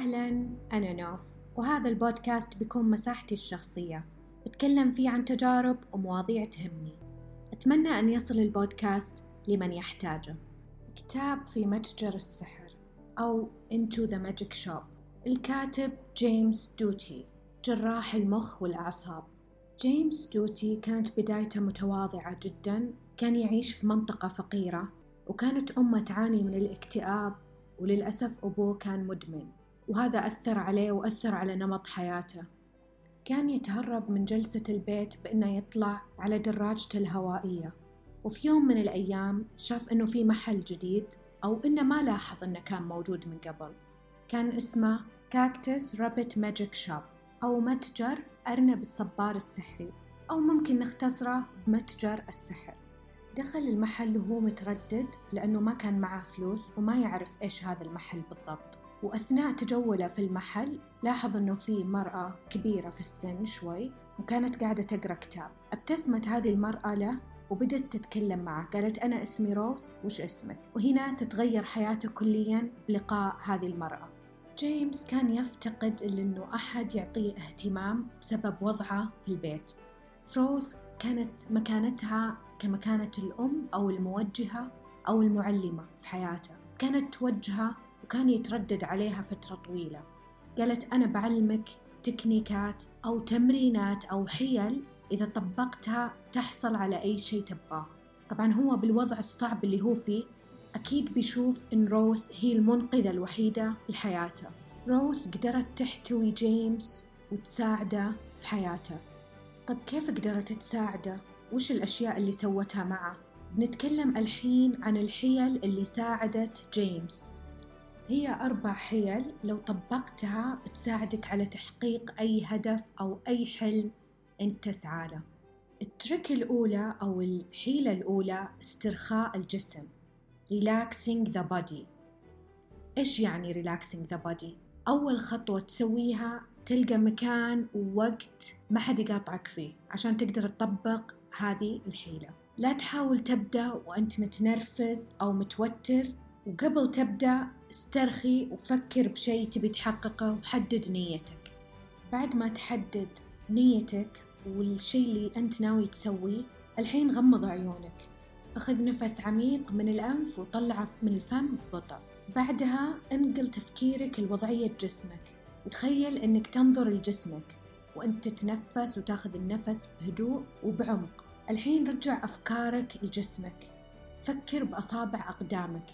أهلا أنا نوف وهذا البودكاست بيكون مساحتي الشخصية. بتكلم فيه عن تجارب ومواضيع تهمني. أتمنى أن يصل البودكاست لمن يحتاجه. كتاب في متجر السحر أو Into the Magic Shop. الكاتب جيمس دوتي جراح المخ والأعصاب. جيمس دوتي كانت بدايته متواضعة جدا كان يعيش في منطقة فقيرة وكانت أمه تعاني من الاكتئاب وللأسف أبوه كان مدمن. وهذا أثر عليه وأثر على نمط حياته. كان يتهرب من جلسة البيت بأنه يطلع على دراجته الهوائية. وفي يوم من الأيام شاف أنه في محل جديد أو أنه ما لاحظ أنه كان موجود من قبل. كان اسمه Cactus Rabbit Magic Shop أو متجر أرنب الصبار السحري أو ممكن نختصره بمتجر السحر. دخل المحل وهو متردد لأنه ما كان معه فلوس وما يعرف إيش هذا المحل بالضبط. وأثناء تجوله في المحل لاحظ أنه في مرأة كبيرة في السن شوي وكانت قاعدة تقرأ كتاب. أبتسمت هذه المرأة له وبدت تتكلم معه. قالت أنا اسمي روث وش اسمك؟ وهنا تتغير حياته كليا بلقاء هذه المرأة. جيمس كان يفتقد أنه أحد يعطيه اهتمام بسبب وضعه في البيت. فروث كانت مكانتها كمكانة الأم أو الموجهة أو المعلمة في حياته. كانت توجهه وكان يتردد عليها فترة طويلة. قالت أنا بعلمك تكنيكات أو تمرينات أو حيل إذا طبقتها تحصل على أي شيء تبغاه. طبعا هو بالوضع الصعب اللي هو فيه أكيد بيشوف إن روث هي المنقذة الوحيدة لحياته روث قدرت تحتوي جيمس وتساعده في حياته. طب كيف قدرت تساعده؟ وش الأشياء اللي سوتها معه؟ بنتكلم الحين عن الحيل اللي ساعدت جيمس. هي أربع حيل لو طبقتها بتساعدك على تحقيق أي هدف أو أي حلم أنت تسعى له. التريك الأولى أو الحيلة الأولى استرخاء الجسم relaxing the body. إيش يعني relaxing the body؟ أول خطوة تسويها تلقى مكان ووقت ما حد يقاطعك فيه عشان تقدر تطبق هذه الحيلة. لا تحاول تبدأ وأنت متنرفز أو متوتر وقبل تبدأ استرخي وفكر بشيء تبي تحققه وحدد نيتك. بعد ما تحدد نيتك والشيء اللي أنت ناوي تسويه الحين غمض عيونك. أخذ نفس عميق من الأنف وطلعه من الفم ببطء. بعدها انقل تفكيرك لوضعية جسمك. وتخيل أنك تنظر لجسمك وأنت تتنفس وتاخذ النفس بهدوء وبعمق. الحين رجع أفكارك لجسمك. فكر بأصابع أقدامك.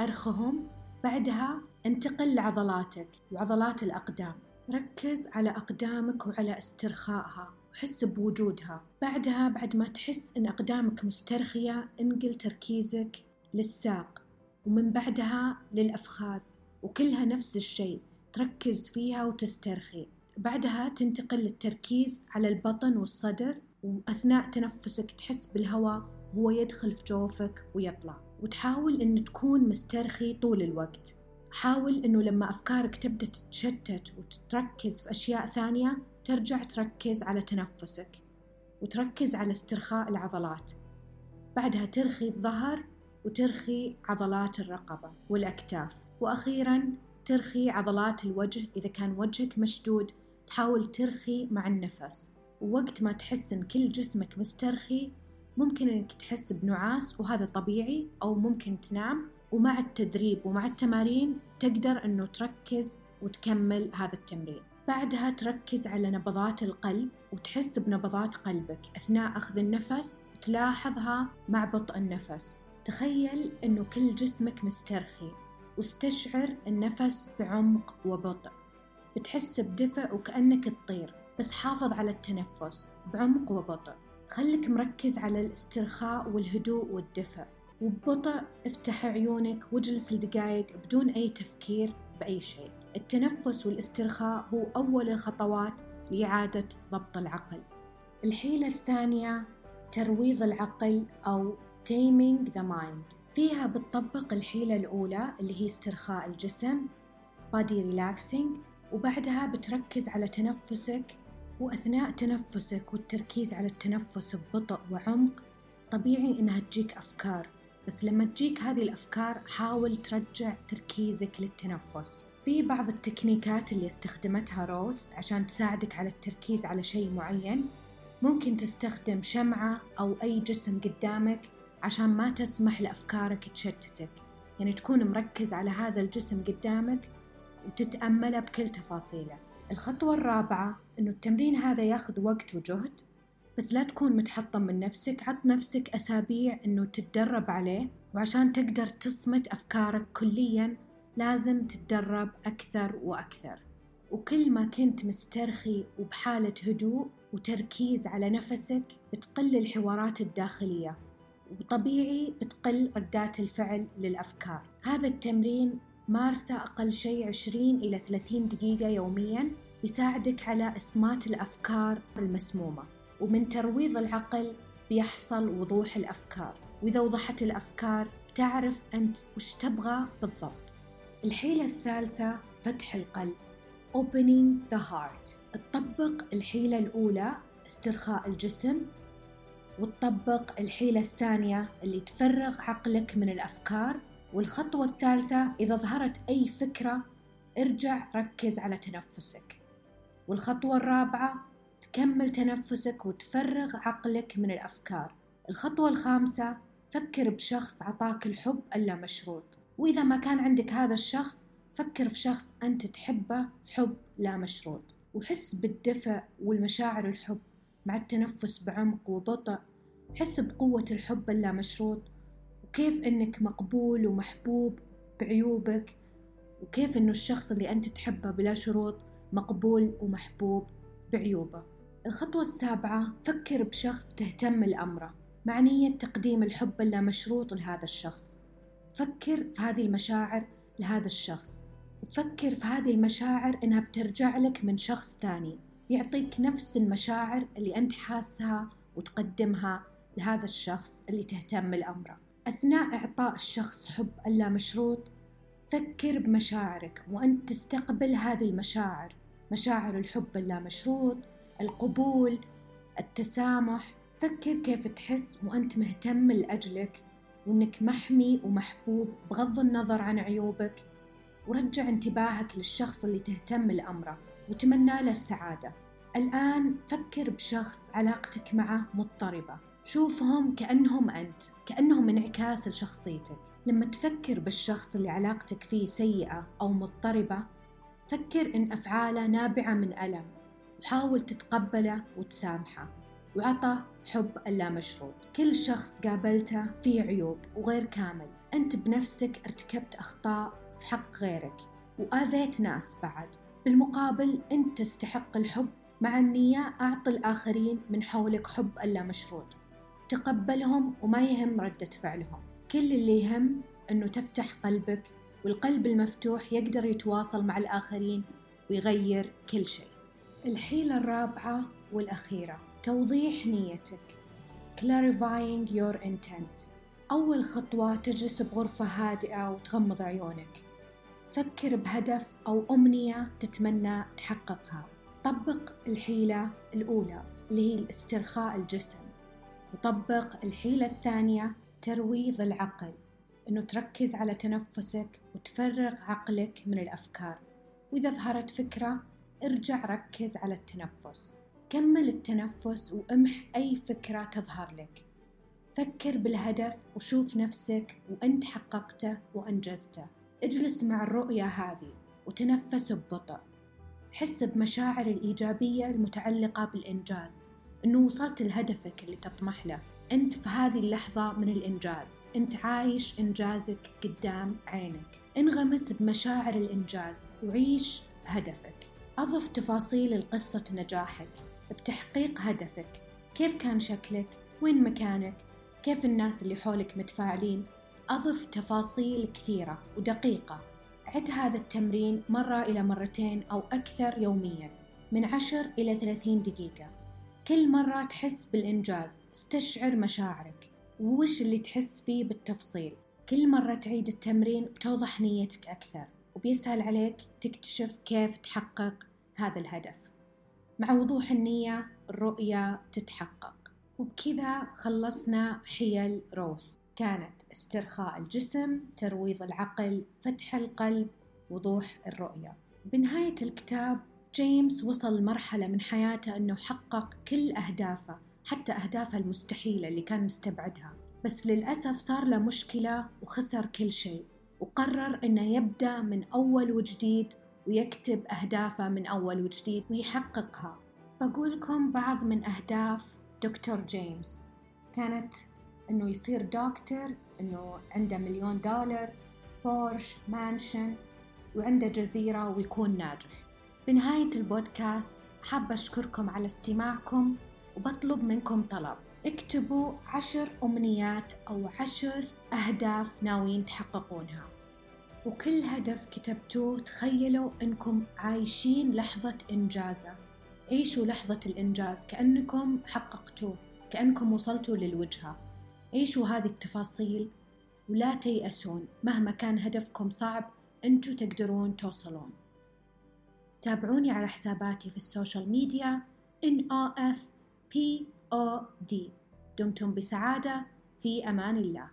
أرخهم بعدها انتقل لعضلاتك وعضلات الأقدام. ركز على أقدامك وعلى استرخائها وحس بوجودها. بعدها بعد ما تحس أن أقدامك مسترخية انقل تركيزك للساق ومن بعدها للأفخاذ وكلها نفس الشيء. تركز فيها وتسترخي. بعدها تنتقل للتركيز على البطن والصدر وأثناء تنفسك تحس بالهواء وهو يدخل في جوفك ويطلع. وتحاول أن تكون مسترخي طول الوقت. حاول أنه لما أفكارك تبدأ تتشتت وتتركز في أشياء ثانية ترجع تركز على تنفسك وتركز على استرخاء العضلات. بعدها ترخي الظهر وترخي عضلات الرقبة والأكتاف. وأخيرا ترخي عضلات الوجه إذا كان وجهك مشدود تحاول ترخي مع النفس. ووقت ما تحس إن كل جسمك مسترخي ممكن إنك تحس بنعاس وهذا طبيعي أو ممكن تنام ومع التدريب ومع التمارين تقدر إنه تركز وتكمل هذا التمرين. بعدها تركز على نبضات القلب وتحس بنبضات قلبك أثناء أخذ النفس وتلاحظها مع بطء النفس. تخيل أنه كل جسمك مسترخي واستشعر النفس بعمق وبطء. بتحس بدفء وكأنك تطير بس حافظ على التنفس بعمق وبطء. خلك مركز على الاسترخاء والهدوء والدفء وببطء افتح عيونك واجلس لدقايق بدون أي تفكير بأي شيء. التنفس والاسترخاء هو أول الخطوات لإعادة ضبط العقل. الحيلة الثانية ترويض العقل أو taming the mind. فيها بتطبق الحيلة الأولى اللي هي استرخاء الجسم body relaxing وبعدها بتركز على تنفسك وأثناء تنفسك والتركيز على التنفس ببطء وعمق طبيعي إنها تجيك أفكار. بس لما تجيك هذه الأفكار حاول ترجع تركيزك للتنفس. في بعض التكنيكات اللي استخدمتها روث عشان تساعدك على التركيز على شيء معين ممكن تستخدم شمعة أو أي جسم قدامك عشان ما تسمح لأفكارك تشتتك. يعني تكون مركز على هذا الجسم قدامك وتتأمله بكل تفاصيله. الخطوة الرابعة إنه التمرين هذا ياخذ وقت وجهد بس لا تكون متحطم من نفسك عط نفسك أسابيع إنه تتدرب عليه وعشان تقدر تصمت أفكارك كليا لازم تتدرب أكثر وأكثر. وكل ما كنت مسترخي وبحالة هدوء وتركيز على نفسك بتقل الحوارات الداخلية وطبيعي بتقل ردات الفعل للأفكار. هذا التمرين مارسه أقل شيء 20 إلى 30 دقيقة يوميا يساعدك على إسمات الأفكار المسمومة ومن ترويض العقل بيحصل وضوح الأفكار. وإذا وضحت الأفكار بتعرف أنت وش تبغى بالضبط. الحيلة الثالثة فتح القلب. Opening the heart. تطبق الحيلة الأولى استرخاء الجسم. وتطبق الحيلة الثانية اللي تفرغ عقلك من الأفكار. والخطوة الثالثة إذا ظهرت أي فكرة ارجع ركز على تنفسك. والخطوة الرابعة تكمل تنفسك وتفرغ عقلك من الأفكار. الخطوة الخامسة فكر بشخص عطاك الحب اللامشروط وإذا ما كان عندك هذا الشخص فكر في شخص أنت تحبه حب لا مشروط. وحس بالدفء والمشاعر الحب مع التنفس بعمق وبطء. حس بقوة الحب اللامشروط وكيف إنك مقبول ومحبوب بعيوبك وكيف إنه الشخص اللي أنت تحبه بلا شروط مقبول ومحبوب بعيوبه. الخطوة السابعة فكر بشخص تهتم لأمره مع نية تقديم الحب اللامشروط لهذا الشخص. فكر في هذه المشاعر لهذا الشخص وفكر في هذه المشاعر إنها بترجع لك من شخص ثاني يعطيك نفس المشاعر اللي أنت حاسها وتقدمها لهذا الشخص اللي تهتم لأمره. أثناء إعطاء الشخص حب اللامشروط فكر بمشاعرك وأنت تستقبل هذه المشاعر مشاعر الحب اللامشروط القبول التسامح. فكر كيف تحس وأنت مهتم لأجلك وأنك محمي ومحبوب بغض النظر عن عيوبك. ورجع انتباهك للشخص اللي تهتم لأمره وتمنى له السعادة. الآن فكر بشخص علاقتك معه مضطربة. شوفهم كأنهم أنت كأنهم انعكاس لشخصيتك. لما تفكر بالشخص اللي علاقتك فيه سيئة أو مضطربة فكر إن أفعاله نابعة من ألم. وحاول تتقبله وتسامحه. وعطى حب اللامشروط. كل شخص قابلته فيه عيوب وغير كامل. أنت بنفسك ارتكبت أخطاء في حق غيرك وآذيت ناس بعد. بالمقابل أنت تستحق الحب مع النية أعطي الآخرين من حولك حب اللامشروط. تقبلهم وما يهم ردة فعلهم. كل اللي يهم أنه تفتح قلبك والقلب المفتوح يقدر يتواصل مع الآخرين ويغير كل شيء. الحيلة الرابعة والأخيرة توضيح نيتك. Clarifying your intent. أول خطوة تجلس بغرفة هادئة وتغمض عيونك. فكر بهدف أو أمنية تتمنى تحققها. طبق الحيلة الأولى اللي هي الاسترخاء الجسم وطبق الحيلة الثانية ترويض العقل إنه تركز على تنفسك وتفرغ عقلك من الأفكار. وإذا ظهرت فكرة ارجع ركز على التنفس. كمل التنفس وامح أي فكرة تظهر لك. فكر بالهدف وشوف نفسك وأنت حققته وأنجزته. اجلس مع الرؤية هذه وتنفس ببطء. حس بمشاعر الإيجابية المتعلقة بالإنجاز. إنه وصلت لهدفك اللي تطمح له. أنت في هذه اللحظة من الإنجاز. أنت عايش إنجازك قدام عينك. انغمس بمشاعر الإنجاز وعيش هدفك. أضف تفاصيل لقصة نجاحك. بتحقيق هدفك. كيف كان شكلك؟ وين مكانك؟ كيف الناس اللي حولك متفاعلين؟ أضف تفاصيل كثيرة ودقيقة. عد هذا التمرين مرة إلى مرتين أو أكثر يوميا. من عشر إلى ثلاثين دقيقة. كل مرة تحس بالإنجاز استشعر مشاعرك. وش اللي تحس فيه بالتفصيل؟ كل مرة تعيد التمرين بتوضح نيتك أكثر وبيسهل عليك تكتشف كيف تحقق هذا الهدف. مع وضوح النية الرؤية تتحقق. وبكذا خلصنا حيل روث. كانت استرخاء الجسم ترويض العقل فتح القلب وضوح الرؤية. بنهاية الكتاب جيمس وصل لمرحلة من حياته أنه حقق كل أهدافه حتى أهدافه المستحيلة اللي كان مستبعدها. بس للأسف صار له مشكلة وخسر كل شيء وقرر أنه يبدأ من أول وجديد ويكتب أهدافه من أول وجديد ويحققها. بقولكم بعض من أهداف دكتور جيمس. كانت أنه يصير دكتور أنه عنده مليون دولار Porsche mansion وعنده جزيرة ويكون ناجح. بنهاية البودكاست حابة أشكركم على استماعكم وبطلب منكم طلب. اكتبوا عشر أمنيات أو عشر أهداف ناويين تحققونها. وكل هدف كتبتوه تخيلوا أنكم عايشين لحظة إنجازه. عيشوا لحظة الإنجاز كأنكم حققتوه كأنكم وصلتوا للوجهة. عيشوا هذه التفاصيل ولا تيأسون مهما كان هدفكم صعب أنتوا تقدرون توصلون. تابعوني على حساباتي في ال social media NRF POD دمتم بسعادة. في أمان الله.